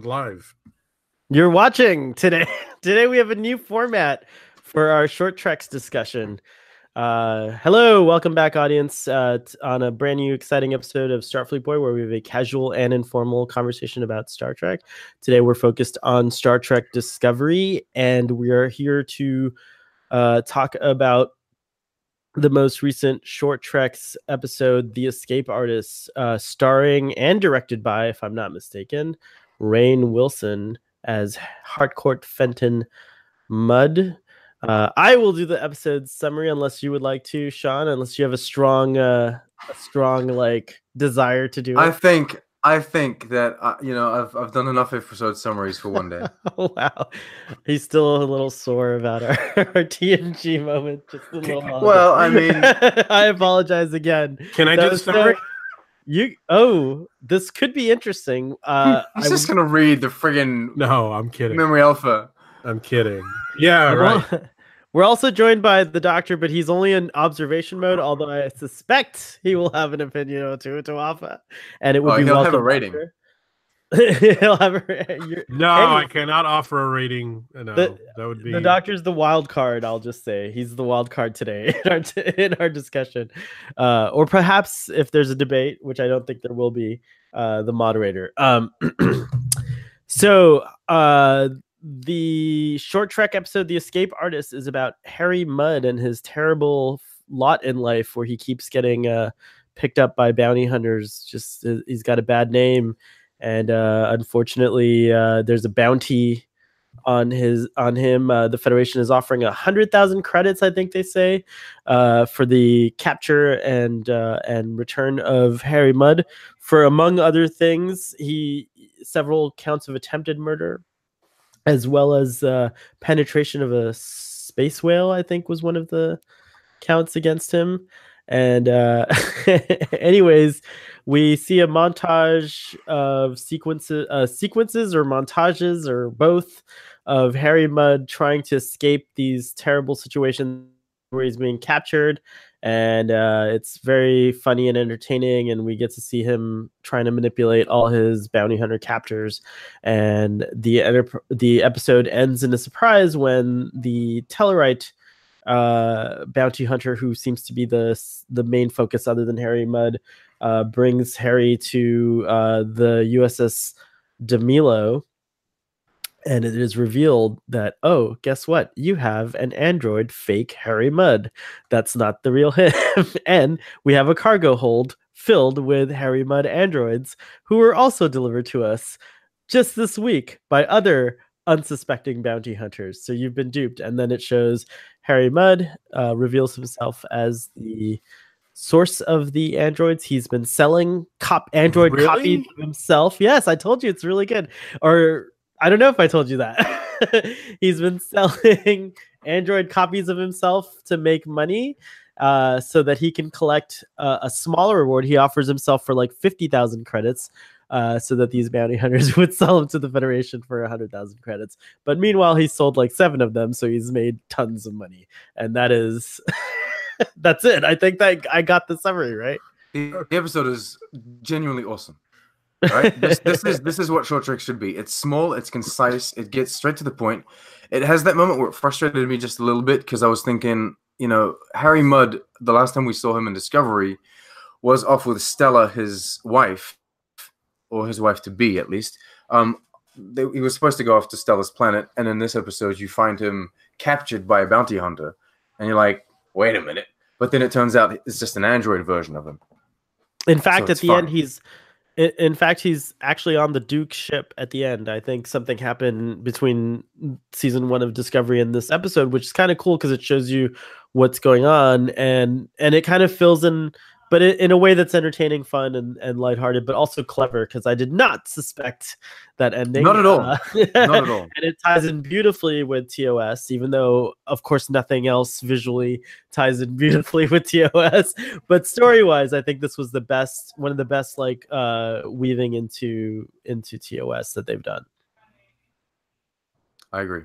live. You're watching today. Today we have a new format for our short treks discussion. Uh, hello, welcome back, audience, uh, t- on a brand new exciting episode of Starfleet Boy, where we have a casual and informal conversation about Star Trek. Today we're focused on Star Trek Discovery, and we are here to uh, talk about the most recent short treks episode, The Escape Artists, uh, starring and directed by, if I'm not mistaken, Rainn Wilson as Harcourt Fenton Mudd. Uh, I will do the episode summary unless you would like to, Sean. Unless you have a strong, uh, a strong like desire to do it. I think I think that uh, you know I've I've done enough episode summaries for one day. oh wow, he's still a little sore about our, our TNG moment. Just a little. Well, I mean- I apologize again. Can I That do the was so- summary? You oh, this could be interesting. Uh, I'm I just gonna read the friggin' No, I'm kidding. memory alpha. I'm kidding. Yeah, We're right. al- We're also joined by the doctor, but he's only in observation mode. Although I suspect he will have an opinion or two to offer, and it would Oh, be he'll have a welcome, rating. doctor. He'll have a. you're- No, I cannot offer a rating. No, The- that would be The doctor's the wild card. I'll just say he's the wild card today in our in our discussion, uh, or perhaps if there's a debate, which I don't think there will be, uh, the moderator. Um, so uh, the short trek episode, "The Escape Artist," is about Harry Mudd and his terrible lot in life, where he keeps getting uh, picked up by bounty hunters. Just uh, he's got a bad name, and uh, unfortunately, uh, there's a bounty on his on him. Uh, the Federation is offering a hundred thousand credits, I think they say, uh, for the capture and uh, and return of Harry Mudd for among other things, he several counts of attempted murder, as well as uh, penetration of a space whale. I think was one of the counts against him. And uh, anyways, we see a montage of sequences, uh, sequences or montages or both of Harry Mudd trying to escape these terrible situations where he's being captured. And uh, it's very funny and entertaining, and we get to see him trying to manipulate all his bounty hunter captors. And the the episode ends in a surprise when the Tellarite uh, bounty hunter, who seems to be the the main focus other than Harry Mudd, uh, brings Harry to uh, the USS Demilo, and it is revealed that oh, guess what? You have an android fake Harry Mudd. That's not the real him, and we have a cargo hold filled with Harry Mudd androids who were also delivered to us just this week by other unsuspecting bounty hunters. So you've been duped, and then it shows Harry Mudd uh, reveals himself as the source of the androids. He's been selling cop android Really? copies of himself. Yes, I told you it's really good. Or I don't know if I told you that. He's been selling android copies of himself to make money. Uh, so that he can collect uh, a smaller reward. He offers himself for like 50,000 credits uh, so that these bounty hunters would sell them to the Federation for 100,000 credits. But meanwhile, he sold like seven of them, so he's made tons of money. And that is, that's it. I think that I got the summary right. The, the episode is genuinely awesome. Right? this, this is this is what short treks should be. It's small, it's concise, it gets straight to the point. It has that moment where it frustrated me just a little bit because I was thinking, you know, Harry Mudd. The last time we saw him in Discovery was off with Stella, his wife, or his wife to be at least. Um, they, he was supposed to go off to Stella's planet, and in this episode, you find him captured by a bounty hunter, and you're like, wait a minute. But then it turns out it's just an android version of him. In fact, at it's the end, he's in, in fact he's actually on the Duke ship at the end. I think something happened between season one of Discovery and this episode, which is kind of cool because it shows you what's going on and and it kind of fills in, but in a way that's entertaining, fun, and and lighthearted, but also clever because I did not suspect that ending. Not at all. Uh, Not at all. and it ties in beautifully with TOS, even though, of course, nothing else visually ties in beautifully with TOS. But story wise, I think this was the best, one of the best, like uh, weaving into into TOS that they've done. I agree.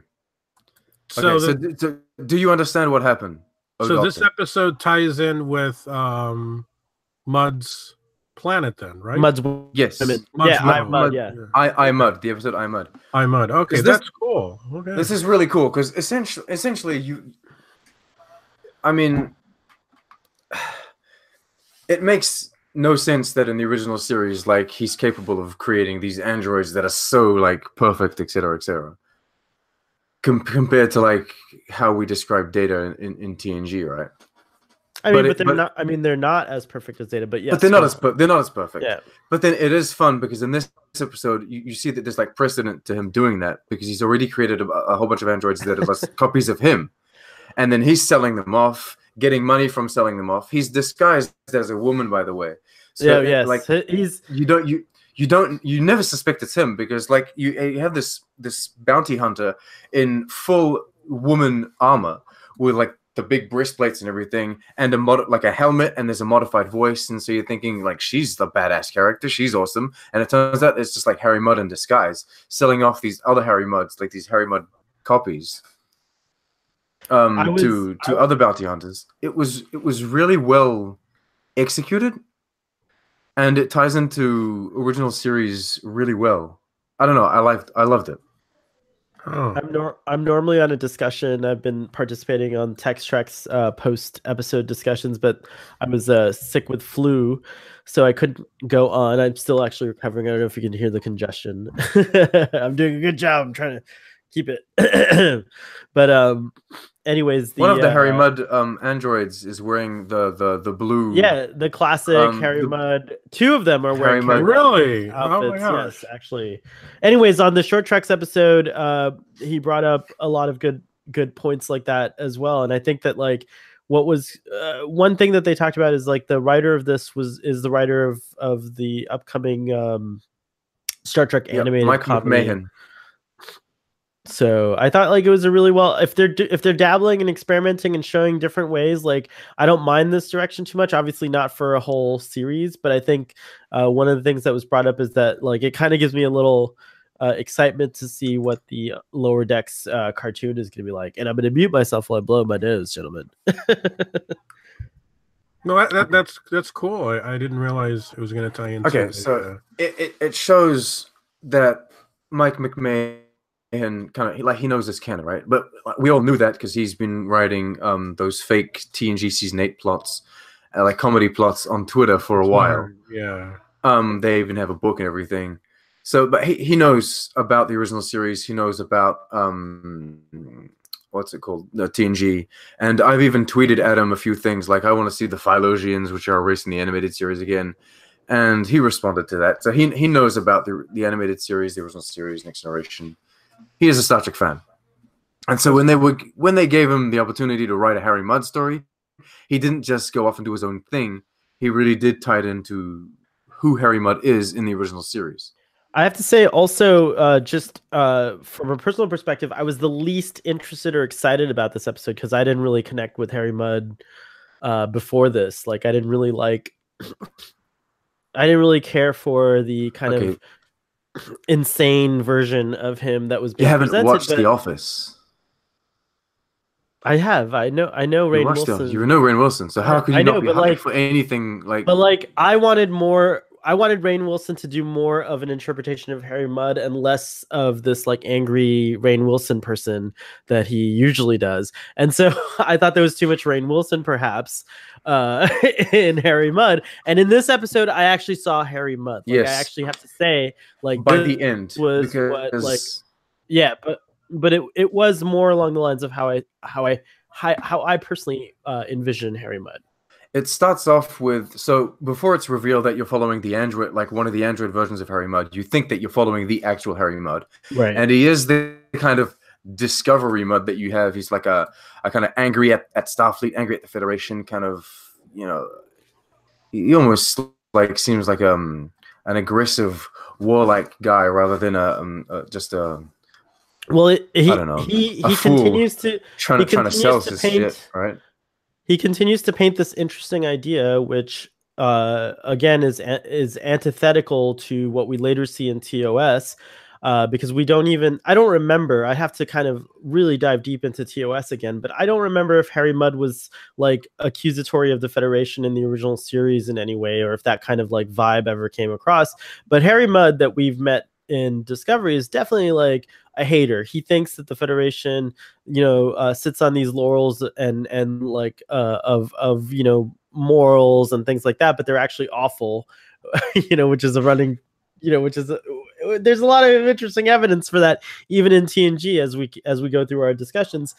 So, okay, so, the- d- so do you understand what happened? Oh, so this episode ties in with um, Mudd's planet then, right? Mudd's Yes. women. Mudd's yeah, Mudd. I, Mudd, Mudd. yeah. I I Mudd, the episode I Mudd. I Mudd. Okay, this- that's cool. Okay. This is really cool because essentially, essentially, you. I mean, it makes no sense that in the original series, like he's capable of creating these androids that are so like perfect, etc., etc. Com- compared to like how we describe data in, in, in TNG, right? I mean, But but, it- they're but- not. I mean, they're not as perfect as Data, but yes, but they're not as per- they're not as perfect. Yeah. But then it is fun because in this episode, you, you see that there's like precedent to him doing that because he's already created a, a whole bunch of androids that are just copies of him, and then he's selling them off, getting money from selling them off. He's disguised as a woman, by the way. So, yeah, it- yes. like he's you don't you you don't you never suspect it's him because like you eh, you have this this bounty hunter in full woman armor with like the big breastplates and everything and a mod like a helmet and there's a modified voice and so you're thinking like she's the badass character she's awesome and it turns out it's just like harry mudd in disguise selling off these other harry mudds like these harry mudd copies um was- to to other bounty hunters it was it was really well executed and it ties into original series really well. I don't know. I liked. I loved it. Oh. I'm nor- I'm normally on a discussion. I've been participating on Text Treks uh, post episode discussions, but I was uh, sick with flu, so I couldn't go on. I'm still actually recovering. I don't know if you can hear the congestion. I'm doing a good job. I'm trying to keep it. but um, anyways, the, One of the Harry uh, Mudd um, androids is wearing the the the blue. Yeah, the classic Um, Harry the- Mudd. Two of them are Harry wearing Mudd- Harry Mudd Really? Oh my outfits. gosh. yes, actually. Anyways, on the short treks episode, uh, he brought up a lot of good good points like that as well, and I think that like what was uh, one thing that they talked about is like the writer of this was is the writer of of the upcoming um, Star Trek Yeah, animated Mike comedy. McMahan. So I thought like it was a really well if they're if they're dabbling and experimenting and showing different ways like I don't mind this direction too much obviously not for a whole series but I think uh, one of the things that was brought up is that like it kind of gives me a little uh, excitement to see what the lower decks uh, cartoon is going to be like and I'm going to mute myself while I blow my nose gentlemen No, that, that that's that's cool. I, I didn't realize it was going to tie into. Okay, the, so- uh, It, it it shows that Mike McMahan kind of like he knows this canon, right? But we all knew that because he's been writing um those fake TNG season eight plots, uh, like comedy plots on Twitter for a while. Yeah. Um, they even have a book and everything. So, but he, he knows about the original series. He knows about um, what's it called, the TNG. And I've even tweeted at him a few things like, "I want to see the Phylosians, which are racing the animated series again." And he responded to that. So he he knows about the the animated series, the original series, Next Generation. He is a Star Trek fan. And so when they were when they gave him the opportunity to write a Harry Mudd story, he didn't just go off and do his own thing. He really did tie it into who Harry Mudd is in the original series. I have to say also uh, just uh, from a personal perspective I was the least interested or excited about this episode because I didn't really connect with Harry Mudd uh, before this like I didn't really like I didn't really care for the kind Okay. of insane version of him that was You haven't watched The Office. I have I know I know You Rainn Wilson The, you know Rainn Wilson. So how could you I know, not be hyped like- for anything like? But like I wanted more I wanted Rainn Wilson to do more of an interpretation of Harry Mudd and less of this like angry Rainn Wilson person that he usually does. And so I thought there was too much Rainn Wilson perhaps uh in Harry Mudd. And in this episode I actually saw Harry Mudd. Like Yes. I actually have to say like by the end, was because what, like, yeah, but but it it was more along the lines of how I how I how, how I personally uh envision Harry Mudd. It starts off with so before it's revealed that you're following the android, like one of the android versions of Harry Mudd, you think that you're following the actual Harry Mudd, Right. and he is the kind of discovery Mudd that you have. He's like a, a kind of angry at, at Starfleet, angry at the Federation, kind of you know, he almost like seems like um an aggressive warlike guy rather than a, um, uh just a Well, it, he I don't know, he he continues to trying He to trying to sell to his paint- shit, right? He continues to paint this interesting idea, which uh, again is is antithetical to what we later see in TOS uh, because we don't even I don't remember. I have to kind of really dive deep into TOS again, but I don't remember if Harry Mudd was like accusatory of the Federation in the original series in any way, or if that kind of like vibe ever came across. But Harry Mudd that we've met in Discovery is definitely like a hater. He thinks that the Federation, you know, uh, sits on these laurels and and like uh, of of you know morals and things like that, but they're actually awful. you know, which is a running, you know, which is a, there's a lot of interesting evidence for that even in TNG as we as we go through our discussions.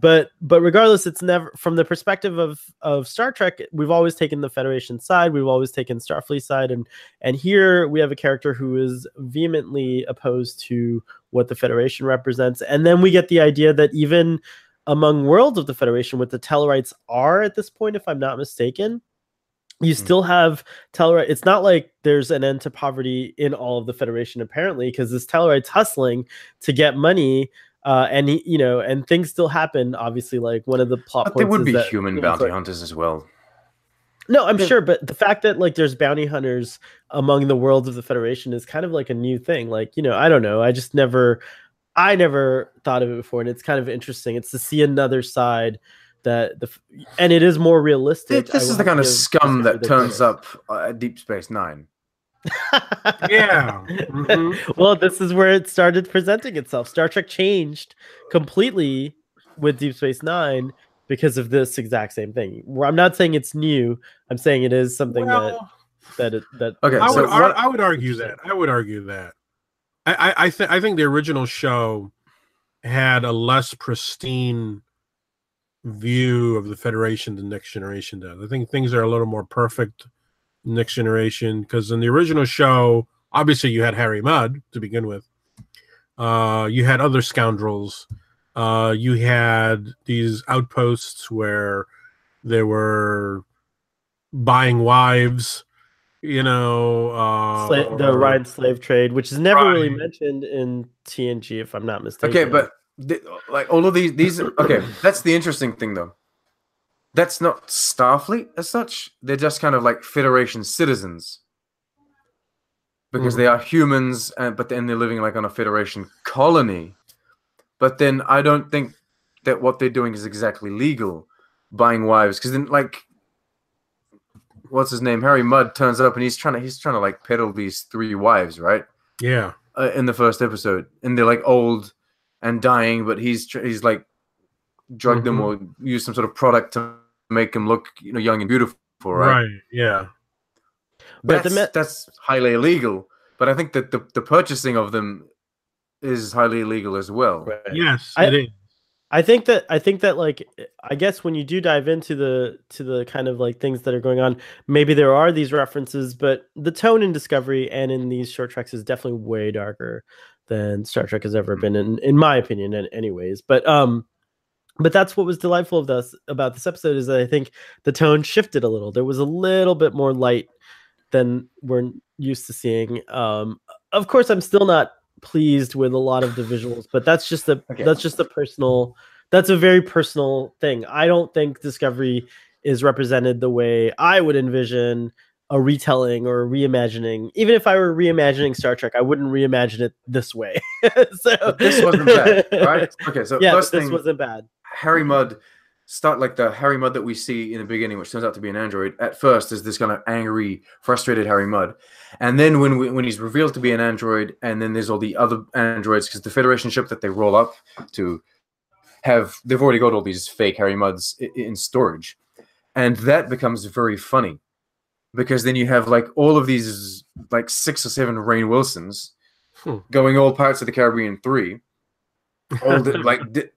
But but regardless, it's never from the perspective of of Star Trek. We've always taken the Federation side. We've always taken Starfleet side, and and here we have a character who is vehemently opposed to what the Federation represents. And then we get the idea that even among worlds of the Federation, what the Tellarites are at this point, if I'm not mistaken, you Hmm. still have Tellarite. It's not like there's an end to poverty in all of the Federation, apparently, because this Tellarite's hustling to get money. Uh, and he, you know, and things still happen. Obviously, like one of the plot points. But there would is be that- human you know, bounty like- hunters as well. no, I'm sure, but the fact that like there's bounty hunters among the worlds of the Federation is kind of like a new thing. Like, you know, I don't know. I just never I never thought of it before, and it's kind of interesting. It's to see another side that the and it is more realistic. Th- I This is the kind of scum that turns credit. up uh, at Deep Space Nine. Yeah. Mhm. well, this is where it started presenting itself. Star Trek changed completely with Deep Space Nine because of this exact same thing. Where I'm not saying it's new. I'm saying it is something Well, that that it, that Okay, I so would, what- I would argue that. I would argue that. I, I, I think I think the original show had a less pristine view of the Federation than Next Generation does. I think things are a little more perfect in Next Generation because in the original show, obviously you had Harry Mudd to begin with. Uh, you had other scoundrels. Uh, you had these outposts where they were buying wives. You know, uh, Sla- the Orion slave trade, which is never really mentioned in TNG, if I'm not mistaken. Okay, but th- like all of these, these okay. That's the interesting thing, though. That's not Starfleet as such. They're just kind of like Federation citizens because hmm. they are humans, and but then they're living like on a Federation colony. But then I don't think that what they're doing is exactly legal, buying wives. Because then, like, what's his name? Harry Mudd turns up and he's trying to he's trying to like peddle these three wives, right? yeah, uh, in the first episode, and they're like old and dying, but he's he's like drugged them mm-hmm. or used some sort of product to make them look you know young and beautiful, right? right. Yeah, But the That's, me- that's highly illegal. But I think that the, the purchasing of them is highly illegal as well. Right. yes, I- it is. I think that I think that like I guess when you do dive into the to the kind of like things that are going on, maybe there are these references, but the tone in Discovery and in these short treks is definitely way darker than Star Trek has ever been in in my opinion in anyways. But um but that's what was delightful of this about this episode is that I think the tone shifted a little. There was a little bit more light than we're used to seeing. Um of course I'm still not pleased with a lot of the visuals, but that's just a Okay. that's just a personal that's a very personal thing. I don't think Discovery is represented the way I would envision a retelling or a reimagining. Even if I were reimagining Star Trek, I wouldn't reimagine it this way. so But this wasn't bad, right? Okay, so Yeah, first this thing, wasn't bad. Harry Mudd start like the Harry Mudd that we see in the beginning, which turns out to be an android. At first, is this kind of angry, frustrated Harry Mudd, and then when we, when he's revealed to be an android, and then there's all the other androids because the Federation ship that they roll up to have they've already got all these fake Harry Mudds i- in storage, and that becomes very funny because then you have like all of these like six or seven Rainn Wilsons Hmm. going all Pirates of the Caribbean three, all the, like. Di-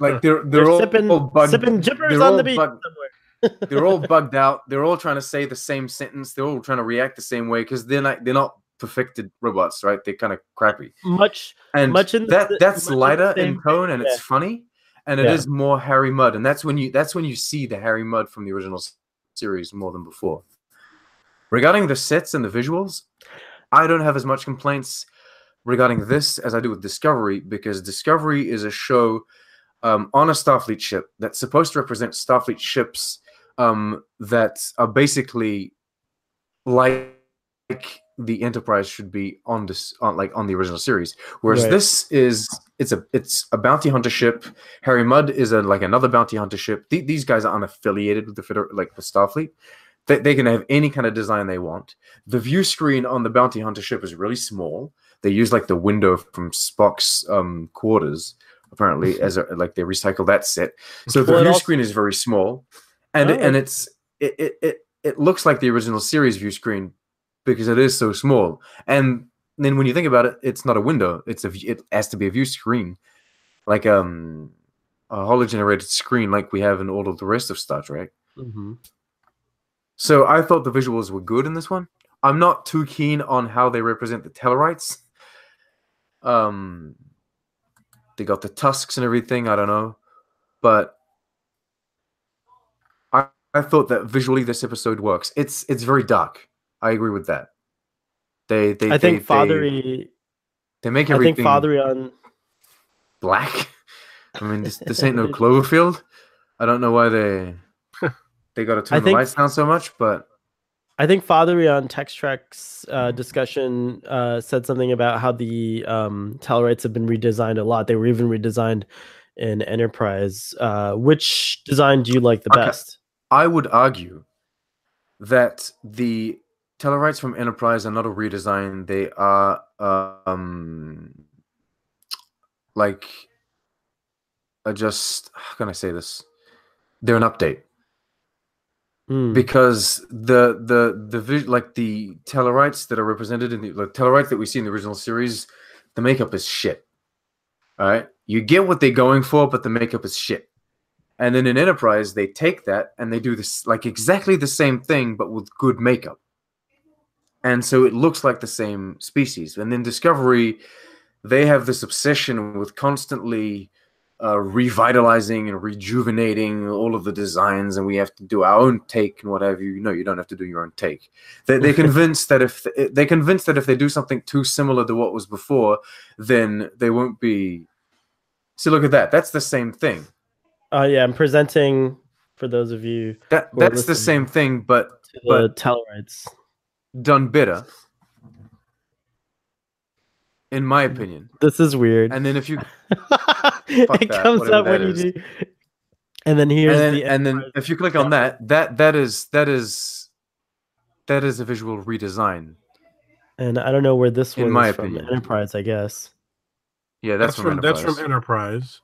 like they're they're, They're, all, sipping, all bugged, sipping jippers they're on the beach bug- somewhere. they're all bugged out. They're all trying to say the same sentence. They're all trying to react the same way because they're not they're not perfected robots, right? They're kind of crappy. much And Much in that s- that's lighter in tone and yeah. it's funny, and it is Yeah. more Harry Mudd, and that's when you that's when you see the Harry Mudd from the original series more than before. Regarding the sets and the visuals, I don't have as much complaints regarding this as I do with Discovery because Discovery is a show um, on a Starfleet ship that's supposed to represent Starfleet ships um, that are basically like the Enterprise should be on this on like on the original series. Whereas Right. this is it's a it's a bounty hunter ship. Harry Mudd is a like another bounty hunter ship. The- these guys are unaffiliated with the Feder- like with Starfleet. They, they can have any kind of design they want. The view screen on the bounty hunter ship is really small. They use like the window from Spock's um, quarters apparently as a, like they recycle that set. So the Well, it view also- screen is very small, and it, Oh. and it's it, it it it looks like the original series view screen because it is so small. And then when you think about it, it's not a window. It's a it has to be a view screen, like um a holo generated screen like we have in all of the rest of Star Trek. hmm So I thought the visuals were good in this one. I'm not too keen on how they represent the Tellarites. Um, they got the tusks and everything. I don't know, but I I thought that visually this episode works. It's it's very dark. I agree with that. They they I think they, Fathery. they, they make I think everything Fathery on. black. I mean, this this ain't no Cloverfield. I don't know why they they got to turn the think- lights down so much, but I think Fathery on Text Trek's uh, discussion uh, said something about how the um, Tellarites have been redesigned a lot. They were even redesigned in Enterprise. Uh, which design do you like the Okay. best? I would argue that the Tellarites from Enterprise are not a redesign. They are um like I just how can I say this? They're an update Hmm. because the the the like the Tellarites that are represented in the, the Tellarites that we see in the original series, the makeup is shit. All right, you get what they're going for, but the makeup is shit. And then in Enterprise, they take that and they do this like exactly the same thing, but with good makeup. And so it looks like the same species. And then Discovery, they have this obsession with constantly uh, revitalizing and rejuvenating all of the designs, and we have to do our own take and whatever. You know, you don't have to do your own take. They, they're convinced that if they're convinced that if they do something too similar to what was before, then they won't be. See, look at that. That's the same thing. Uh, yeah, I'm presenting for those of you That that's the same thing, but to the But- Tellarites. done better, in my opinion. This is weird. And then if you it that, comes up that when is. you do. And then here's and then, the and then if you click on that, that that is that is that is a visual redesign. and I don't know where this in my is from. Enterprise, I guess. Yeah, That's, that's, from, that's from Enterprise. Enterprise.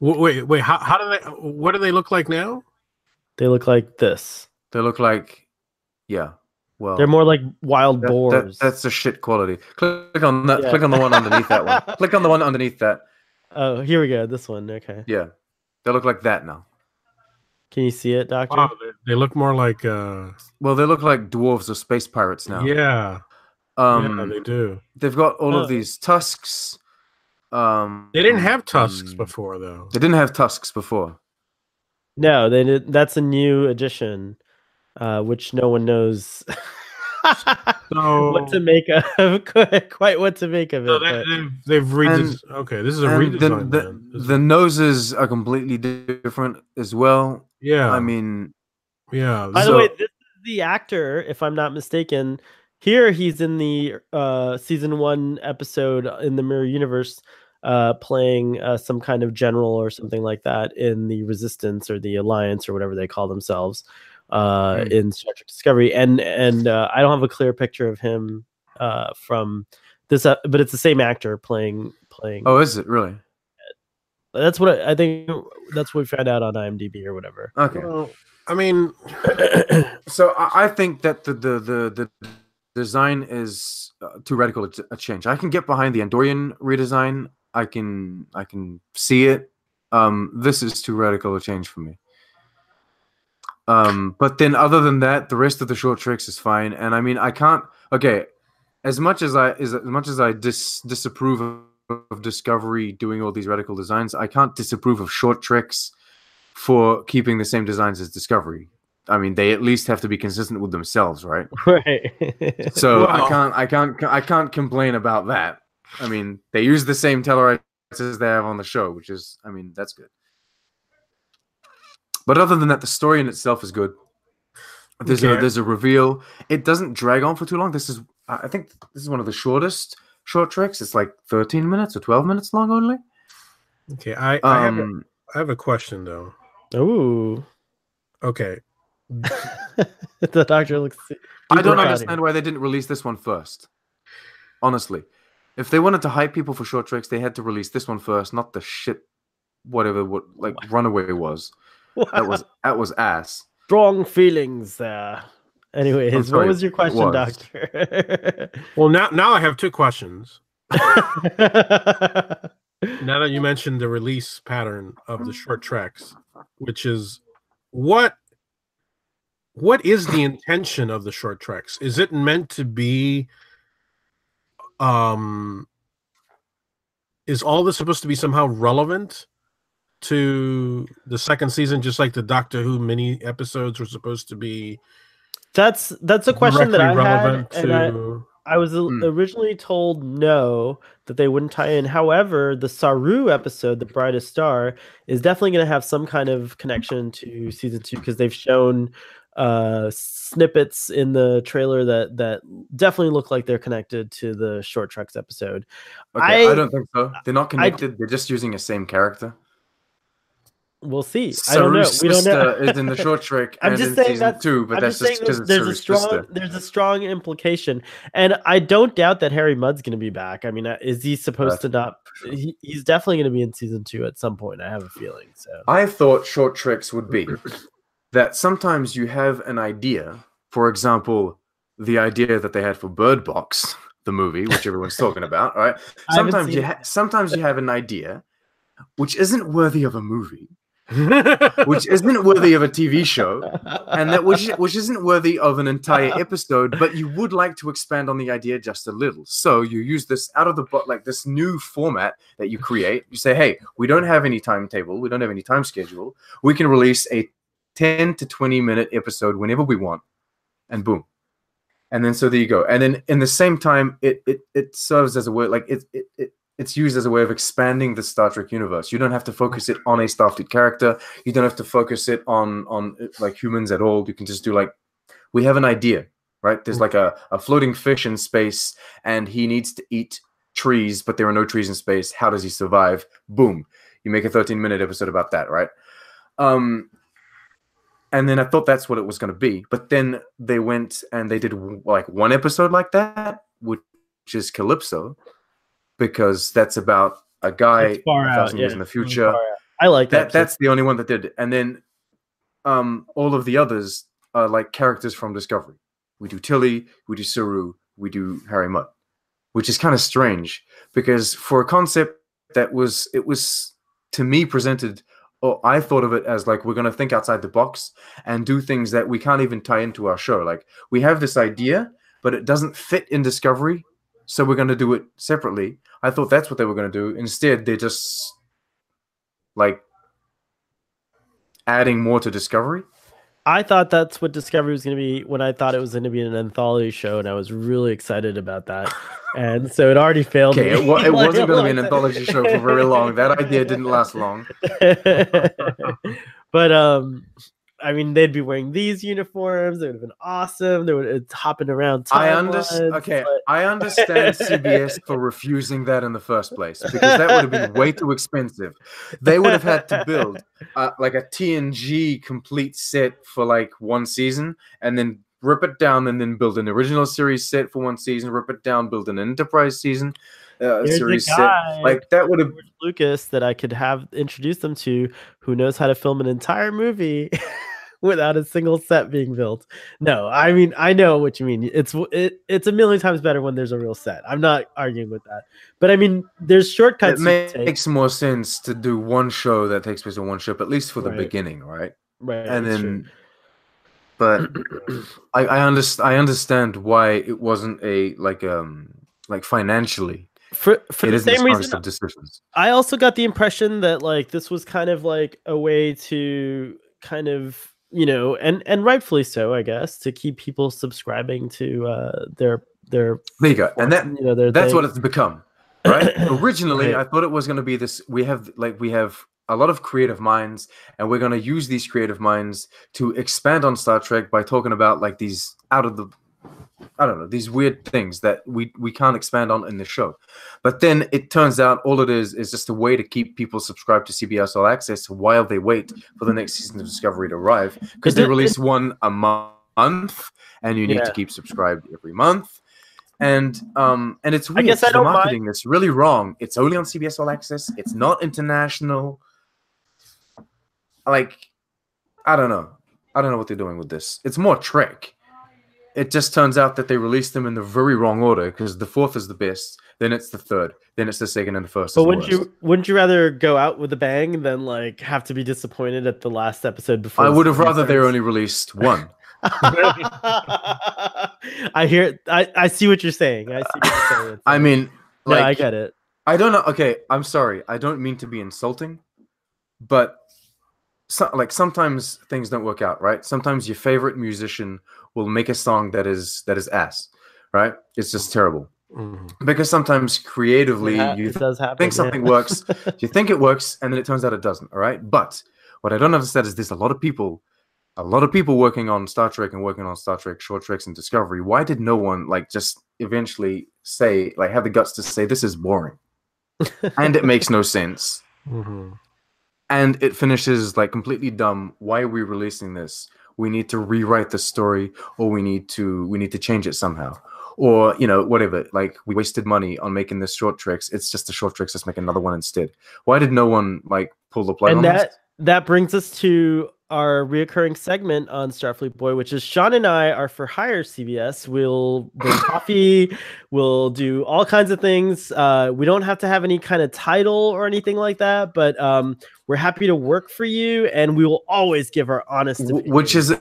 Wait, wait. How, how do they? What do they look like now? They look like this. They look like, yeah. Well, They're more like wild that- that- boars. that's a shit quality. Click on that. Yeah. Click on the one underneath that one. Click on the one underneath that. Oh, here we go. This one. Okay. Yeah, they look like that now. Can you see it, Doctor? Wow, they, they look more like. uh Well, they look like dwarves or space pirates now. Yeah, Um, yeah, they do. they've got all Oh. of these tusks. Um, They didn't have tusks mm, before, though. They didn't have tusks before. No, they did. That's a new addition, uh, which no one knows So, what to make of. quite- Quite what to make of it. so but- they, they've, they've redes- Okay, this is a And the, redesign. the, then. This is- the noses are completely different as well. yeah, I mean, yeah. By this- the way, this is the actor, if I'm not mistaken. Here he's in the uh, season one episode in the Mirror Universe, uh, playing uh, some kind of general or something like that in the Resistance or the Alliance or whatever they call themselves uh, Hmm. in Star Trek Discovery. And and uh, I don't have a clear picture of him uh, from this, uh, but it's the same actor playing playing. oh, is it really? That's what I, I think. That's what we found out on IMDb or whatever. Okay. well, I mean, So I, I think that the the the, the design is uh, too radical a, a change. I can get behind the Andorian redesign. I can I can see it. Um, this is too radical a change for me. Um, but then other than that, the rest of the short treks is fine. And I mean, I can't. Okay, as much as I as, as much as I dis, disapprove of, of Discovery doing all these radical designs, I can't disapprove of short treks for keeping the same designs as Discovery. I mean, they at least have to be consistent with themselves, right? right. So I can't, I can't, I can't complain about that. I mean, they use the same Tellarites as they have on the show, which is, I mean, that's good. But other than that, the story in itself is good. There's a there's a reveal. It doesn't drag on for too long. This is I I think this is one of the shortest short treks. It's like 13 minutes or 12 minutes long only. Okay, I I, have a, Um, have a question though. Ooh. Okay, the doctor looks. I don't understand why they didn't release this one first. Honestly, if they wanted to hype people for short treks, they had to release this one first, not the shit, whatever what like Runaway was. That was that was ass. strong feelings there. Anyways, sorry, what was your question, was. doctor? well now now I have two questions. Now that you mentioned the release pattern of the short treks, which is what what is the intention of the short treks? Is it meant to be um is all this supposed to be somehow relevant to the second season just like the Doctor Who mini episodes were supposed to be that's that's a question that directly I had, relevant and I, I was o- Hmm. originally told no that they wouldn't tie in. However, the Saru episode, "The Brightest Star," is definitely going to have some kind of connection to season two because they've shown uh snippets in the trailer that that definitely look like they're connected to the short treks episode Okay, I, I- don't think so. They're not connected. They're just using the same character. We'll see i don't know Saru's we don't know is in the short trick I'm and just in saying season that's- two, but I'm that's just because there's, there's a strong sister. there's a strong implication, and I don't doubt that Harry Mudd's going to be back. I mean, uh, is he supposed to not? He, he's definitely going to be in season two at some point. I have a feeling. So I thought short treks would be that sometimes you have an idea. For example, the idea that they had for Bird Box, the movie, which everyone's talking about, right? Sometimes you ha- sometimes you have an idea which isn't worthy of a movie, which isn't worthy of a TV show, and that which which isn't worthy of an entire episode, but you would like to expand on the idea just a little. So you use this out of the box, like this new format that you create. You say, "Hey, we don't have any timetable, we don't have any time schedule. We can release a ten to twenty minute episode whenever we want," and boom. And then so there you go. And then in the same time, it it it serves as a word like it it. it it's used as a way of expanding the Star Trek universe. You don't have to focus it on a Starfleet character. You don't have to focus it on on like humans at all. You can just do like we have an idea, right? There's like a, a floating fish in space, and he needs to eat trees, but there are no trees in space. How does he survive? Boom. You make a 13 minute episode about that, right? Um and then I thought that's what it was going to be, but then they went and they did like one episode like that, which is Calypso, because that's about a guy a out, thousand years yeah, in the future. I like that. that that's the only one that did. And then um all of the others are like characters from Discovery. We do Tilly, we do Saru, we do Harry Mudd, which is kind of strange because for a concept that was it was to me presented or I thought of it as like we're going to think outside the box and do things that we can't even tie into our show. Like we have this idea, but it doesn't fit in Discovery, so we're going to do it separately. I thought that's what they were going to do. Instead, they're just like adding more to Discovery. I thought that's what Discovery was going to be when I thought it was going to be an anthology show, and I was really excited about that. and so it already failed. Okay, me. it, wa- it Like, wasn't going to be an anthology show for very long. That idea didn't last long. but um, I mean, they'd be wearing these uniforms. It would have been awesome. They would it's hopping around. I understand. Okay, but- I understand CBS for refusing that in the first place because that would have been way too expensive. They would have had to build uh, like a TNG complete set for like one season, and then rip it down, and then build an original series set for one season, rip it down, build an Enterprise season uh, series set. Like that would have. Lucas that I could have introduced them to who knows how to film an entire movie without a single set being built. No, I mean I know what you mean. It's it, it's a million times better when there's a real set. I'm not arguing with that. But I mean there's shortcuts It you ma- take. makes more sense to do one show that takes place in one ship, at least for the Right. beginning, right? right, and then true. but I, I understand I understand why it wasn't a like um like financially for for it the same reason of decisions. I also got the impression that like this was kind of like a way to kind of you know and and rightfully so I guess to keep people subscribing to uh their their There you go. And that you know that's thing. what it's become. Right? Originally Right. I thought it was gonna be this we have like we have a lot of creative minds and we're gonna use these creative minds to expand on Star Trek by talking about like these out of the I don't know these weird things that we we can't expand on in the show. But then it turns out all it is is just a way to keep people subscribed to CBS All Access while they wait for the next season of Discovery to arrive because they release one a month and you need Yeah. to keep subscribed every month. And um and it's weird. I guess I the don't mind- marketing that's really wrong. It's only on CBS All Access. It's not international. Like I don't know. I don't know what they're doing with this. It's more trick. It just turns out that they released them in the very wrong order because the fourth is the best, then it's the third, then it's the second, and the first. But wouldn't you wouldn't you rather go out with a bang than like have to be disappointed at the last episode before? I would have rather they only released one. I hear. I, I see what you're saying. I see. What you're saying. I mean, no, I get it. I don't know. Okay, I'm sorry. I don't mean to be insulting, but so, like sometimes things don't work out, right? Sometimes your favorite musician will make a song that is that is ass, right? It's just terrible Mhm. because sometimes creatively It ha- you it does happen. think yeah. something works, you think it works, and then it turns out it doesn't. All right. But what I don't understand is there's a lot of people, a lot of people working on Star Trek and working on Star Trek short treks and Discovery. Why did no one like just eventually say like have the guts to say this is boring, and it makes no sense, Mhm. and it finishes like completely dumb. Why are we releasing this? We need to rewrite the story, or we need to we need to change it somehow. Or you know whatever, like we wasted money on making this short treks. It's just a short treks. Let's make another one instead. Why did no one like pull the plug and on that this? that brings us to our reoccurring segment on Starfleet Boy, which is Sean and I are for hire CBS. We'll bring coffee, we'll do all kinds of things. Uh, we don't have to have any kind of title or anything like that, but um, we're happy to work for you, and we will always give our honest opinion. which is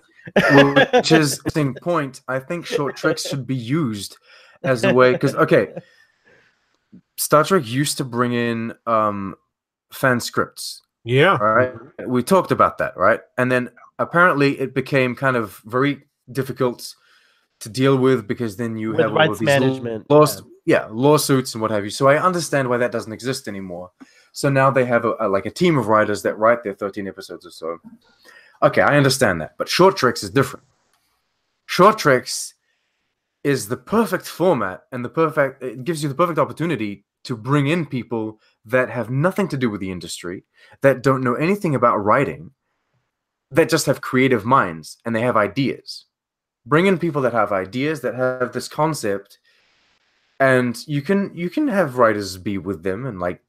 which is same point. I think short treks should be used as a way because okay, Star Trek used to bring in um fan scripts. Yeah. All right, we talked about that, right? And then apparently it became kind of very difficult to deal with because then you With have all rights of these management, laws, yeah, lawsuits and what have you. So I understand why that doesn't exist anymore. So now they have a, a like a team of writers that write their 13 episodes or so. Okay, I understand that, but short treks is different. Short treks is the perfect format and the perfect it gives you the perfect opportunity to bring in people that have nothing to do with the industry, that don't know anything about writing, that just have creative minds and they have ideas. Bring in people that have ideas that have this concept and you can you can have writers be with them and like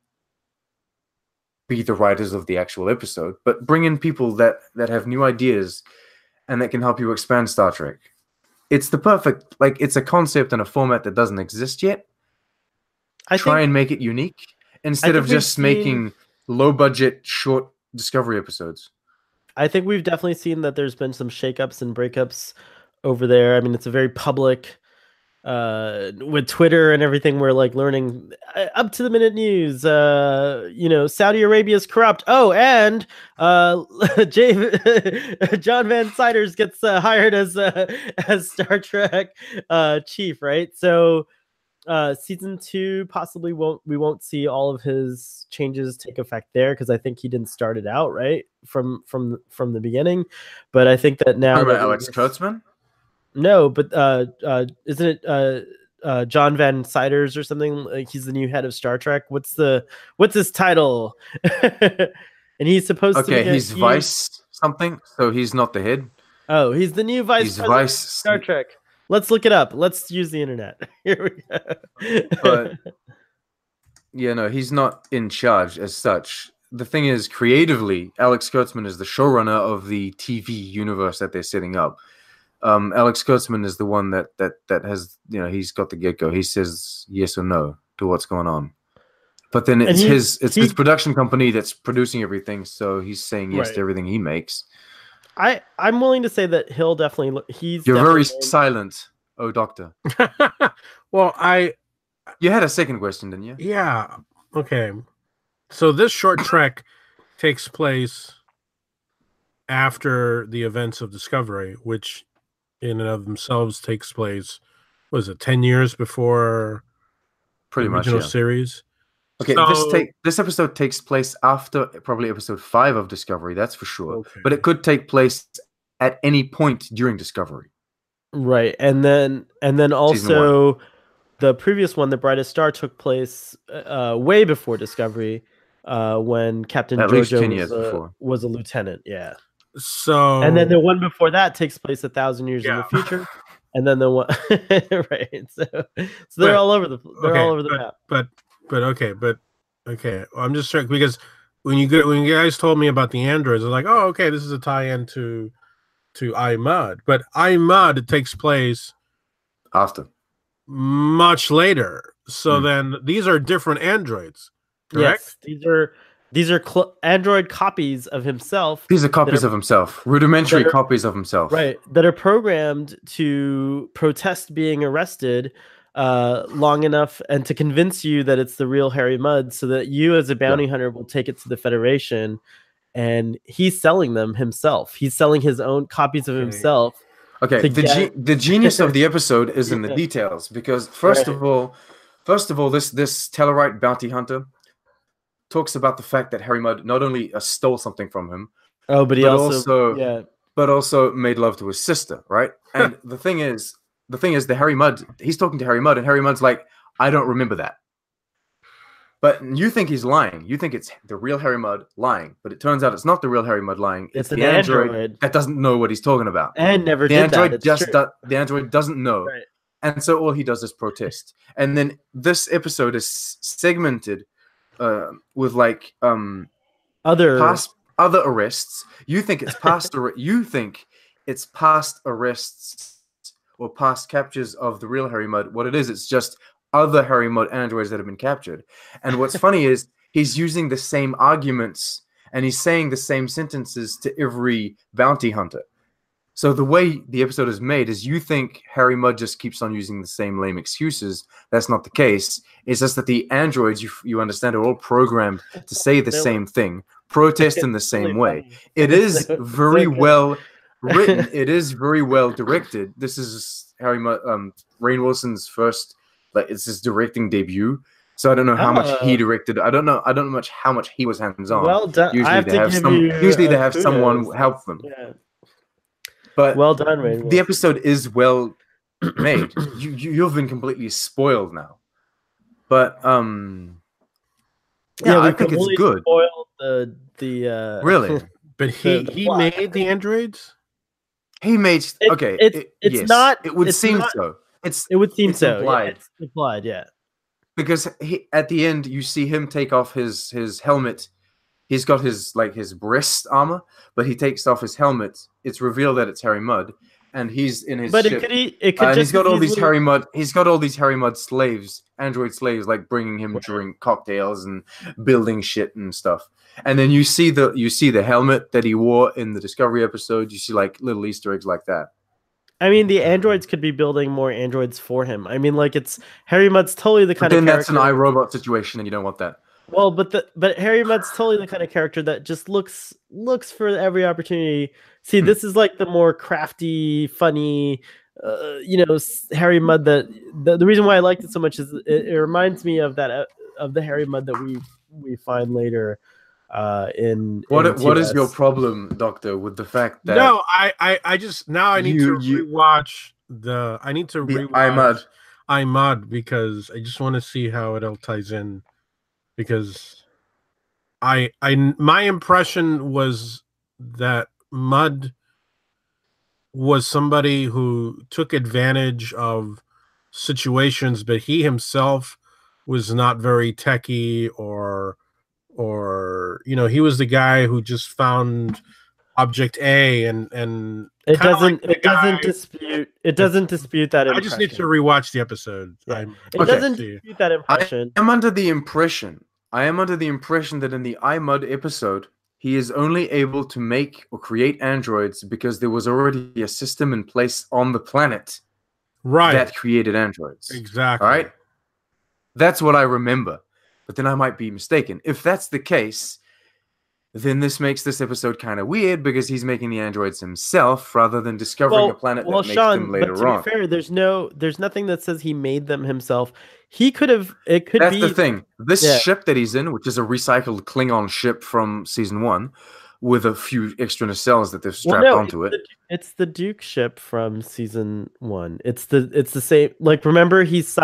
be the writers of the actual episode, but bring in people that that have new ideas and that can help you expand Star Trek. It's the perfect like it's a concept and a format that doesn't exist yet. I Try think and make it unique instead of just seen- making low budget short discovery episodes. I think we've definitely seen that there's been some shakeups and breakups over there. I mean, it's a very public uh with Twitter and everything we're like learning uh, up to the minute news uh you know Saudi Arabia's corrupt oh and uh John Van Citters gets uh, hired as uh, as Star Trek uh chief right so uh season 2 possibly won't we won't see all of his changes take effect there because I think he didn't start it out right from from from the beginning but I think that now that Alex Kurtzman? no, but uh, uh, isn't it uh, uh, John Van Citters or something? Like he's the new head of Star Trek. What's the what's his title? and he's supposed to. Okay, he's vice something, so he's not the head. Oh, he's the new vice He's vice Star Trek. Let's look it up. Let's use the internet. Here we go. But- Yeah, no, he's not in charge as such. The thing is, creatively, Alex Kurtzman is the showrunner of the TV universe that they're setting up. Um, Alex Kurtzman is the one that that that has you know he's got the get go. He says yes or no to what's going on. But then it's he- his it's he- his production company that's producing everything, so he's saying yes Right. to everything he makes. I I'm willing to say that he'll definitely. He's You're very definitely- silent, oh doctor. well, I You had a second question, didn't you? yeah. Okay. So this short trek takes place after the events of Discovery, which in and of themselves takes place was it 10 years before Pretty the much. original Yeah. series? Okay, this take this episode takes place after probably episode five of Discovery. That's for sure. Okay. But it could take place at any point during Discovery. Right, and then and then also the previous one, the brightest star, took place uh, way before Discovery, uh, when Captain At least 10 years was a, before. was a lieutenant. Yeah, So and then the one before that takes place a thousand years in the future, and then the one right. So, so they're But- all over the they're okay, all over the but, map. But but okay, but okay. I'm just trying because when you go, when you guys told me about the androids, I was like, oh, okay, this is a tie-in to to I, Mudd. But I, Mudd takes place After. much later. So Hmm. then these are different androids, correct? Yes, these are these are cl- android copies of himself. These are copies are- of himself, rudimentary are- copies of himself. right that are programmed to protest being arrested uh long enough and to convince you that it's the real harry mudd so that you as a bounty hunter will take it to the federation and he's selling them himself. He's selling his own copies of himself Okay, the, get- ge- the genius of the episode is in the details because first Right. of all, first of all, this this Tellarite bounty hunter talks about the fact that Harry Mudd not only uh, stole something from him, oh but he But also, also- yeah. but also made love to his sister, right? And the thing is, the thing is, the Harry Mudd, he's talking to Harry Mudd, and Harry Mudd's like, I don't remember that. But you think he's lying. You think it's the real Harry Mudd lying, but it turns out it's not the real Harry Mudd lying. it's, It's, an the android, android, that doesn't know what he's talking about. and never the did android just do- the android doesn't know Right. and so all he does is protest and then this episode is segmented uh, with like um other past other arrests you think it's past you think it's past arrests or past captures of the real harry mudd what it is it's just other harry mudd androids that have been captured and what's funny is he's using the same arguments and he's saying the same sentences to every bounty hunter so the way the episode is made is you think Harry Mudd just keeps on using the same lame excuses. That's not the case. It's just that the androids you you understand are all programmed to say the same thing, protest in the same way. It's is so- it's so very well written. It is very well directed. This is Harry Mudd, um, Rainn Wilson's first, like it's his directing debut. So I don't know how much he Ah. directed. I don't know. I don't know much how much he was hands on. well done usually I have they to have some. you, Usually they uh, have someone help them. yeah But well done Rainn the episode is well made. you, you you've been completely spoiled now. But um yeah, I think it's good. spoiled the the uh Really. But he the he plot. made the androids. He made It- okay. it's- it- it's yes, not- it would seem not- so. It's It would seem so. Yeah, implied. it's implied, yeah. because he at the end you see him take off his his helmet. He's got his like his breast armor, but he takes off his helmet. It's revealed that it's Harry Mudd, and he's in his But ship. it could e- it could Uh, just he's got all these Harry Mudd. He's got all these Harry Mudd slaves, android slaves, like bringing him drink cocktails and building shit and stuff. And then you see the you see the helmet that he wore in the Discovery episode. You see like little Easter eggs like that. I mean, the androids could be building more androids for him. I mean, like it's Harry Mudd's totally the But kind then of Then that's an iRobot situation, and you don't want that. Well, but the but Harry Mudd's totally the kind of character that just looks looks for every opportunity. See, Hmm. this is like the more crafty, funny, uh, you know, Harry Mudd. That the, the reason why I liked it so much is it, it reminds me of that uh, of the Harry Mudd that we we find later uh in What in what is your problem, Doctor, with the fact that no, I, I I just now I need You- to you- rewatch the. I need to the rewatch I, Mudd? iMud because I just want to see how it all ties in. Because I I my impression was that Mudd was somebody who took advantage of situations, but he himself was not very techy or or you know he was the guy who just found object A and and It doesn't. like the it doesn't dispute. It doesn't dispute that. I just need to impression. rewatch the episode. Yeah. I'm- It Okay. doesn't dispute that impression. I am under the impression. I am under the impression that in the I, Mudd episode, he is only able to make or create androids because there was already a system in place on the planet right. that created androids. exactly. All right. That's what I remember. But then I might be mistaken. If that's the case, then this makes this episode kind of weird because he's making the androids himself rather than discovering a planet well, that makes Sean, them later but to on. be fair, there's no, there's nothing that says he made them himself. He could have. It could be That's be. the thing. This Yeah. ship that he's in, which is a recycled Klingon ship from season one, with a few extra nacelles that they've Well, strapped no, onto it. it's the- It's the Duke ship from season one. It's the it's the same. Like remember, he's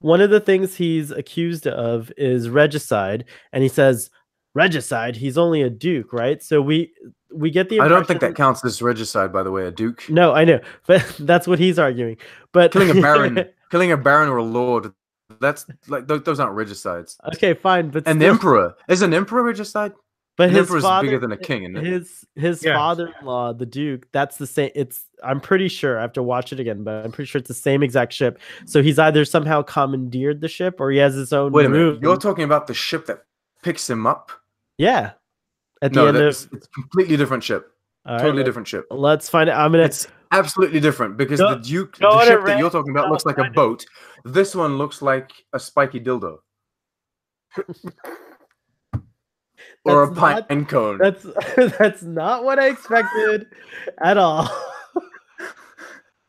one of the things he's accused of is regicide, and he says regicide. He's only a Duke, right? So we we get the. I don't think that counts as regicide, by the way. A duke No, I know, but that's what he's arguing. But killing a baron, killing a baron or a lord. That's like those, those aren't regicides. okay, fine, but An still- emperor is an emperor regicide. But An his emperor's father, bigger than a king, isn't it? his his Yeah. father-in-law, the Duke, that's the same. It's I'm pretty sure I have to watch it again, but I'm pretty sure it's the same exact ship. So he's either somehow commandeered the ship or he has his own. Wait a minute, room. you're talking about the ship that picks him up? yeah. At the No, end of it's a completely different ship. all right, totally let- different ship. Let's find out. I'm gonna. It's absolutely different because the Duke, the ship that you're talking about, looks like a boat. This one looks like a spiky dildo. or a pine not- cone. That's that's not what I expected at all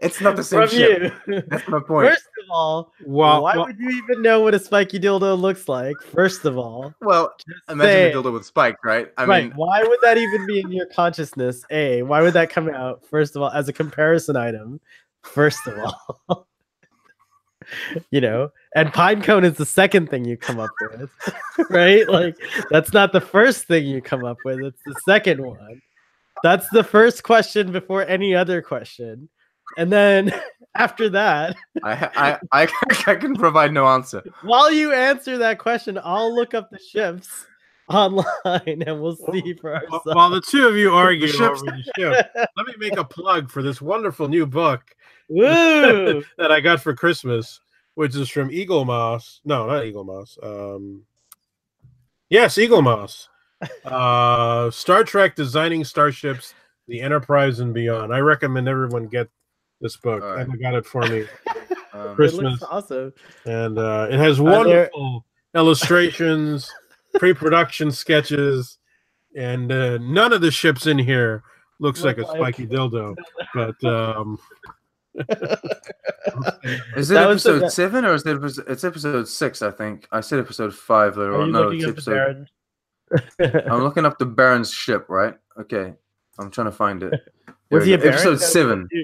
It's not the same from ship. you. That's my point. First of all, Well, why well, would you even know what a spiky dildo looks like? First of all, well, Just imagine saying. a dildo with spikes, right? I right. mean, why would that even be in your consciousness? A. Why would that come out first of all as a comparison item? First of all, you know, and pine cone is the second thing you come up with, right? Like that's not the first thing you come up with. It's the second one. That's the first question before any other question, and then after that, I, I, I, I can provide no answer. while you answer that question, I'll look up the ships online and we'll see for ourselves. While the two of you argue ships- over the ship, let me make a plug for this wonderful new book Woo! that I got for Christmas, which is from Eaglemoss. No, not Eaglemoss. Um, yes, Eaglemoss. Uh, Star Trek: Designing Starships, the Enterprise and Beyond. I recommend everyone get this book. All right. Emma got it for me, Um, It Christmas. looks awesome. and uh, it has Are there- wonderful illustrations, pre-production sketches, and uh, none of the ships in here looks like a like- spiky dildo. But um, is it That was the episode be- seven or is it episode, it's episode six? I think I said episode five later Are on. you No, it's up the episode. I'm looking up the Baron's ship, right? Okay, I'm trying to find it. There Was he a go. Baron? episode No,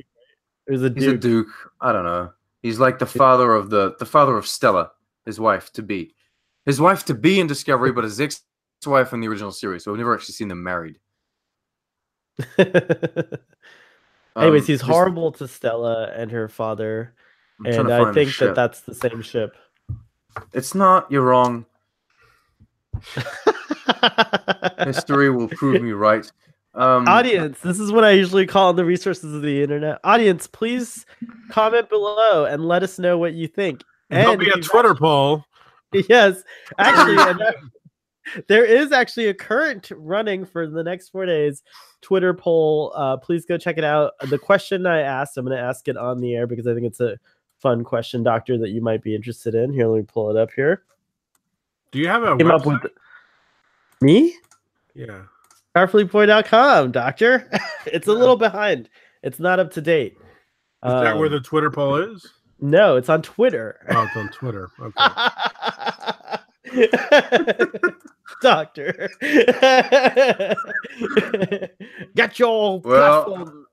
he was a? Duke, right? It was a He's a duke. I don't know. He's like the father of the the father of Stella, his wife to be, his wife to be in Discovery, but his ex-wife in the original series. So we've never actually seen them married. Anyways, Um, he's horrible to Stella and her father, I'm and I think that that's the same ship. it's not. You're wrong. History will prove me right. Um, Audience, this is what I usually call the resources of the internet. Audience, please comment below and let us know what you think. there'll And be a if you've Twitter poll. yes actually and that- there is actually a current running for the next four days twitter poll uh, please go check it out the question i asked i'm going to ask it on the air because i think it's a fun question doctor that you might be interested in here let me pull it up here Do you have a came up with me Yeah. starfleetboy.com doctor it's a little behind it's not up to date Is that where Um, the Twitter poll is? no it's on twitter Oh, it's on Twitter. Okay. Doctor. Get your Well- platform.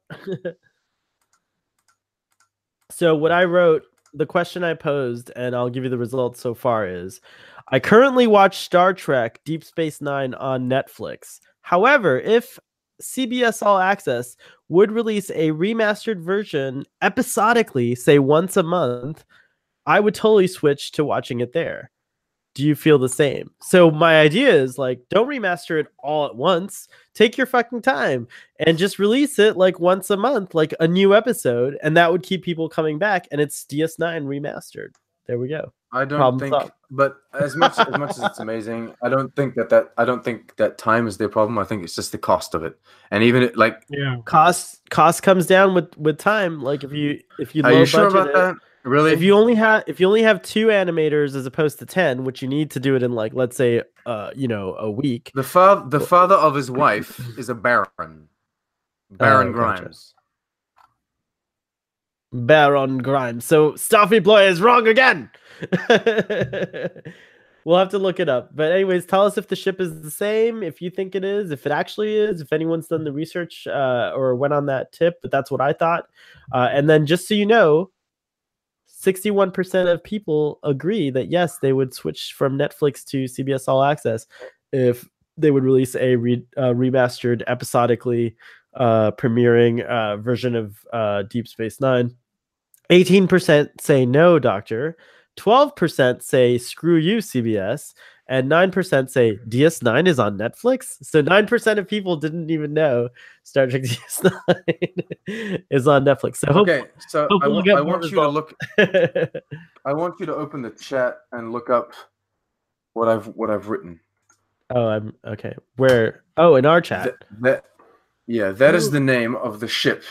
so what I wrote, the question I posed, and I'll give you the results so far is I currently watch Star Trek Deep Space Nine on Netflix. However, if CBS All Access would release a remastered version episodically, say once a month, I would totally switch to watching it there. Do you feel the same? So my idea is like don't remaster it all at once. Take your fucking time and just release it like once a month, like a new episode, and that would keep people coming back and it's DS9 remastered. There we go. I don't Problem think, solved. but as much as much as it's amazing, I don't think that that I don't think that time is their problem. I think it's just the cost of it, and even it, like, yeah. Cost cost comes down with with time. Like if you if you are you sure about it- that? Really? if you only have if you only have two animators as opposed to 10 which you need to do it in like let's say uh you know a week the father, the father of his wife is a baron, Baron Oh, gotcha. Baron grimes so starfleet boy is wrong again we'll have to look it up. But anyways, tell us if the ship is the same, if you think it is, if it actually is, if anyone's done the research uh, or went on that tip. But that's what I thought. Uh, and then just so you know, 61% of people agree that yes, they would switch from Netflix to CBS All Access if they would release a re- uh, remastered episodically uh, premiering uh, version of uh, Deep Space Nine. 18% say no, doctor. 12% say screw you, CBS. And 9% say DS9 is on Netflix. So 9% of people didn't even know Star Trek DS9 is on Netflix. So hope- Okay, so I, we'll wa- I want you to look. I want you to open the chat and look up what I've what I've written. oh, I'm okay. Where? Oh, in our chat. Th- that, yeah, that is the name of the ship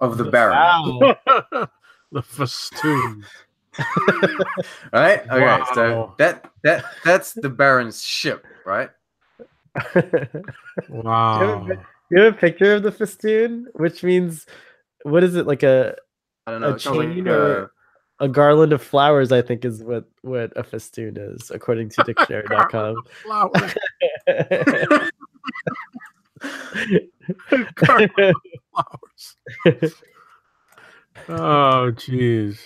of the Baron. Wow. the festoon. Right? Okay, Wow. so that that that's the Baron's ship, right? Wow. you have a picture of the festoon, which means what is it like a I don't know. A It sounds like chain or- uh, a garland of flowers? I think is what what a festoon is, according to dictionary.com. Flowers. Flowers. Oh, jeez.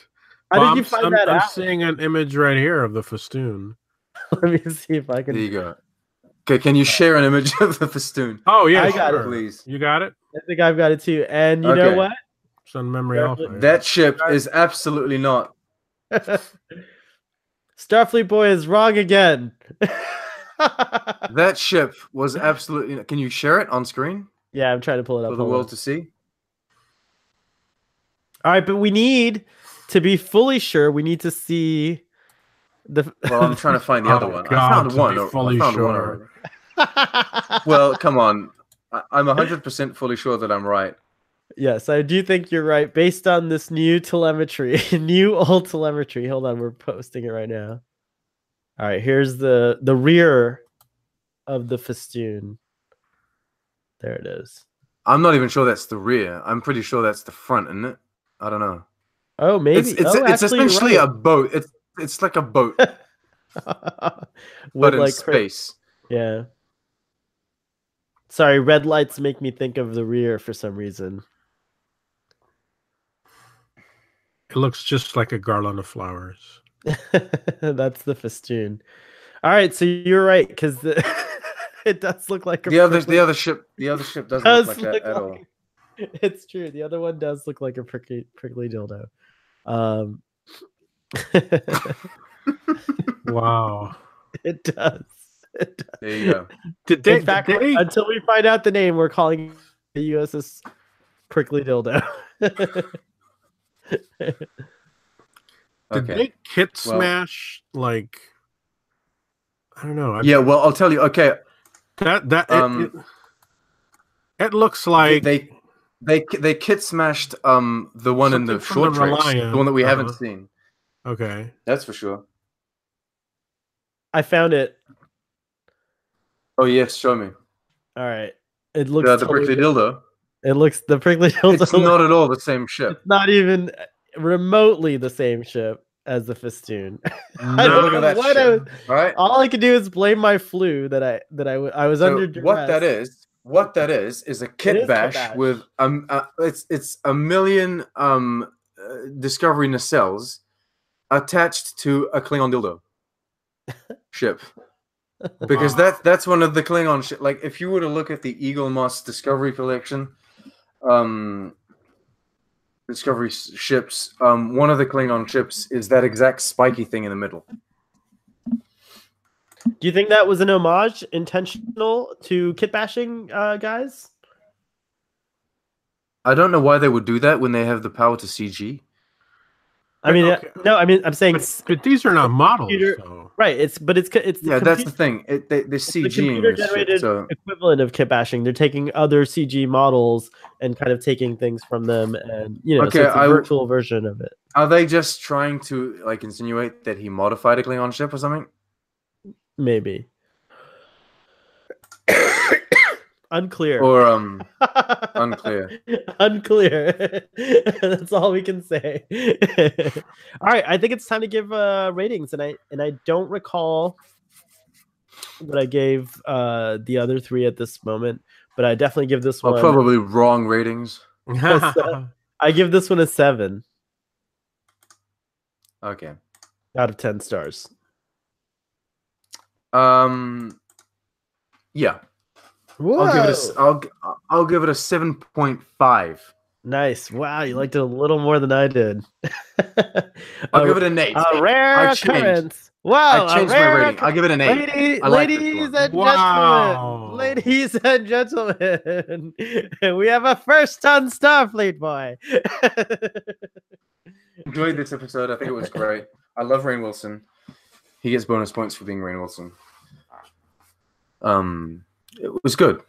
How Well, did you I'm- find I'm, that I'm out? seeing an image right here of the festoon. Let me see if I can. there can. you go. Okay, can you share an image of the festoon, Oh yeah, I got it. please? You got it. I think I've got it too. And you know what? It's on memory Yeah, alpha. That ship is absolutely not. Starfleet boy is wrong again. That ship was absolutely. Can you share it on screen yeah, I'm trying to pull it up. for the world on. to see? All right, but we need to be fully sure. We need to see the. Well, I'm trying to find the oh other Oh, one. I found one. I fully found one sure. already. Well, come on. I- I'm 100% fully sure that I'm right. yes, I do think you're right. Based on this new telemetry, new old telemetry. Hold on, we're posting it right now. All right, here's the the rear of the festoon. There it is. I'm not even sure that's the rear. I'm pretty sure that's the front, isn't it? I don't know. Oh, maybe. It's it's, oh, it's actually, you're essentially a boat. It's it's like a boat, With but in like cra- space. Yeah. Sorry, red lights make me think of the rear for some reason. It looks just like a garland of flowers. That's the festoon. All right, so you're right because the it does look like a The other prickly- the other ship the other ship doesn't does look like that look at all. Like- It's true. The other one does look like a prickly prickly dildo. Um, Wow. it does. It does. There you go. Did In fact, until we find out the name, we're calling it the USS Prickly Dildo. Did Okay. they kit Well- smash like? I don't know. I- Yeah, well, I'll tell you. Okay, that that it- Um, it, it looks they like they they they kit smashed um the one in the short the tracks, Reliant, the one that we haven't uh-huh. seen. okay. That's for sure. I found it. Oh yes, show me. All right. It looks The, the totally prickly dildo. It looks the prickly dildo. It's not at all the same ship. it's not even remotely the same ship as the festoon. I don't look know at that what ship. I- All right. all I could do is blame my flu that I that I, I was So under duress. what that is, what that is, is a kit is bash, bash. with um, uh, it's it's a million um, uh, discovery nacelles attached to a Klingon dildo ship. Because that that's one of the Klingon ship. Like if you were to look at the Eaglemoss Discovery collection, um, Discovery s- ships, um, one of the Klingon ships is that exact spiky thing in the middle. Do you think that was an homage, intentional to kit bashing uh, guys? I don't know why they would do that when they have the power to CG. I mean, Okay. no, I mean, I'm saying But, but these are not models, computer- though. right. It's but it's co- it's the Yeah, that's the thing. It, they, they're it's the CGing this computer-generated so equivalent of kit bashing. They're taking other CG models and kind of taking things from them, and you know, so it's a I w- virtual version of it. are they just trying to like insinuate that he modified a Klingon ship or something? Maybe. Unclear. or um unclear. Unclear. That's all we can say. all right, I think it's time to give uh ratings, and I and I don't recall what I gave uh the other three at this moment, but I definitely give this well, one. probably wrong ratings. I give this one a seven Okay. out of ten stars. Um. Yeah, Whoa. I'll give it a. s- I'll g- I'll give it a seven point five. Nice. Wow, you liked it a little more than I did. I'll a, give it an eight. a rare I occurrence. Wow, I a changed my rare rating. I'll give it an eight. Lady, I like ladies one. and Wow. gentlemen, ladies and gentlemen, we have a first on Starfleet boy. Enjoyed this episode. I think it was great. I love Rainn Wilson. He gets bonus points for being Rainn Wilson. Um, it was good.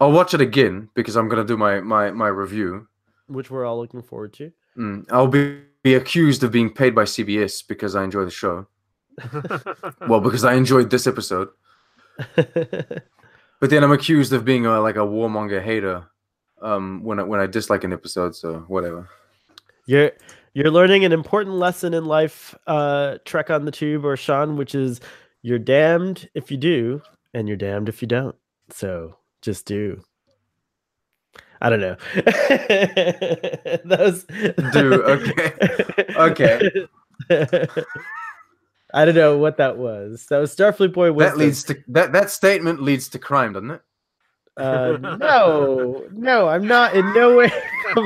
I'll watch it again because I'm gonna do my my my review. Which we're all looking forward to. Mm, I'll be, be accused of being paid by CBS because I enjoy the show. Well, because I enjoyed this episode. But then I'm accused of being a, like a warmonger hater um, when I, when I dislike an episode. So whatever. you're you're learning an important lesson in life, uh, Trek on the Tube or Sean, which is you're damned if you do, and you're damned if you don't. So just do. I don't know. Those Do, okay. Okay. I don't know what that was. That was Starfleet Boy That leads to that that statement leads to crime, doesn't it? Uh, no, no, I'm not in no way.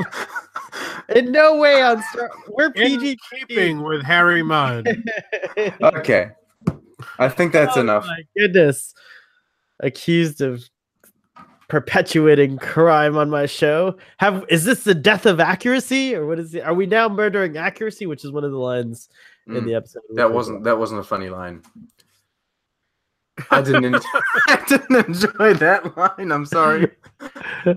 in no way on Star. We're In PG. keeping with Harry Mudd. okay. I think that's Oh enough. My goodness, accused of perpetuating crime on my show. Have is this the death of accuracy, or what is it? Are we now murdering accuracy? Which is one of the lines in Mm, the episode. that wasn't that wasn't a funny line. I didn't enjoy, I didn't enjoy that line. I'm sorry.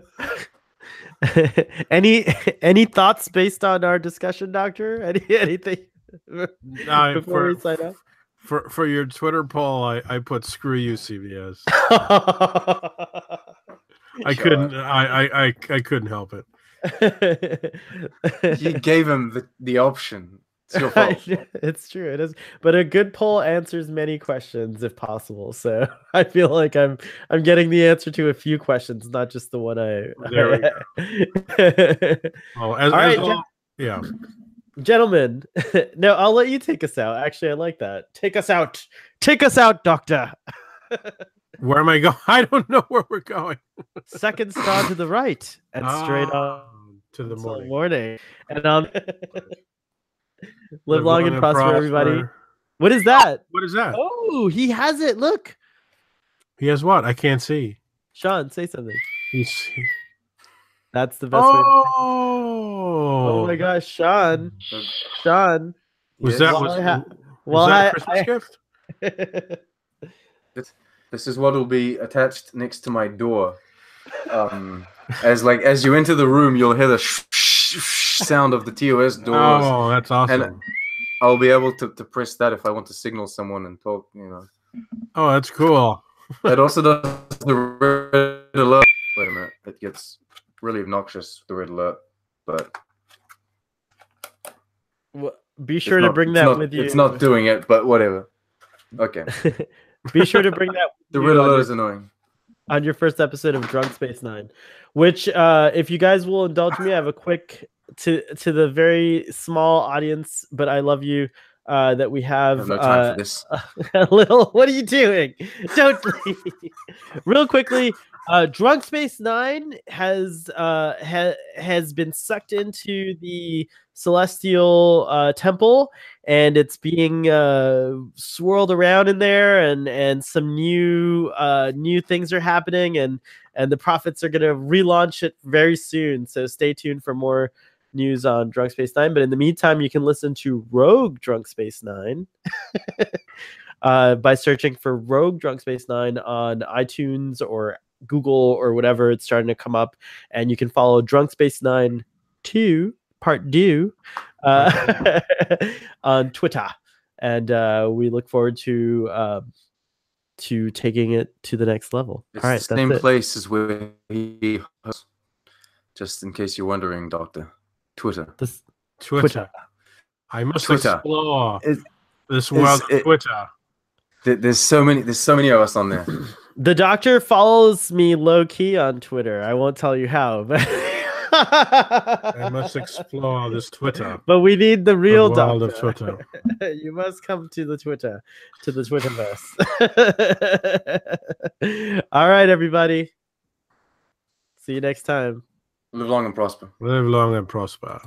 about. any any thoughts based on our discussion, Doctor? Any anything before for, we sign off? for for your Twitter poll, I, I put screw you CBS. I Sure. couldn't I, I I I couldn't help it. You gave him the, the option. It's your fault. it's true. It is, but a good poll answers many questions if possible. So I feel like I'm I'm getting the answer to a few questions, not just the one I. There Well, as, All as right, long- yeah. Gentlemen, no, I'll let you take us out. Actually, I like that. Take us out. Take us out, Doctor. Where am I going? I don't know where we're going. Second star to the right and straight on Ah, to the morning. morning. And um, live long and prosper, everybody. What is that? What is that? Oh, he has it. Look, He has what? I can't see. Sean, say something. He's That's the best way. oh, Oh my gosh, Sean, Sean. Was Yes. that was, I ha- was that I- a Christmas I- gift? This is what will be attached next to my door. Um, as like as you enter the room, you'll hear the sh- sh- sh- sound of the TOS oh, doors. Oh, that's awesome. And I'll be able to, to press that if I want to signal someone and talk. You know, oh, that's cool. it also does the red alert. Wait a minute, it gets really obnoxious the red alert, but Wha- Be it's sure to bring that not- with you. It's not doing it, but whatever. Okay, Be sure to bring that the You red alert is annoying. On your first episode of Drunk Space Nine, which, uh, if you guys will indulge me, I have a quick to to the very small audience, but I love you. Uh, that we I have have no time uh, for this. a little. What are you doing? Don't leave. Real quickly, uh, Drunk Space Nine has uh, ha- has been sucked into the celestial uh, temple, and it's being uh, swirled around in there, and and some new uh, new things are happening, and and the prophets are going to relaunch it very soon. So stay tuned for more news on Drunk Space Nine. But in the meantime, you can listen to Rogue Drunk Space Nine uh, by searching for Rogue Drunk Space Nine on iTunes or Google or whatever. It's starting to come up, and you can follow Drunk Space Nine Two Part Two uh, on Twitter. And uh, we look forward to um to taking it to the next level. It's All right, the same that's it. place as where he hosts. Just in case you're wondering, Doctor. Twitter. This- Twitter. Twitter. I must Twitter. explore It- this world of it- Twitter. There- There's so many. There's so many of us on there. The doctor follows me low key on Twitter. I won't tell you how, but I must explore this Twitter. but we need the the real world doctor. of Twitter. you must come to the Twitter, to the Twitterverse. All right, everybody. See you next time. Live long and prosper. Live long and prosper.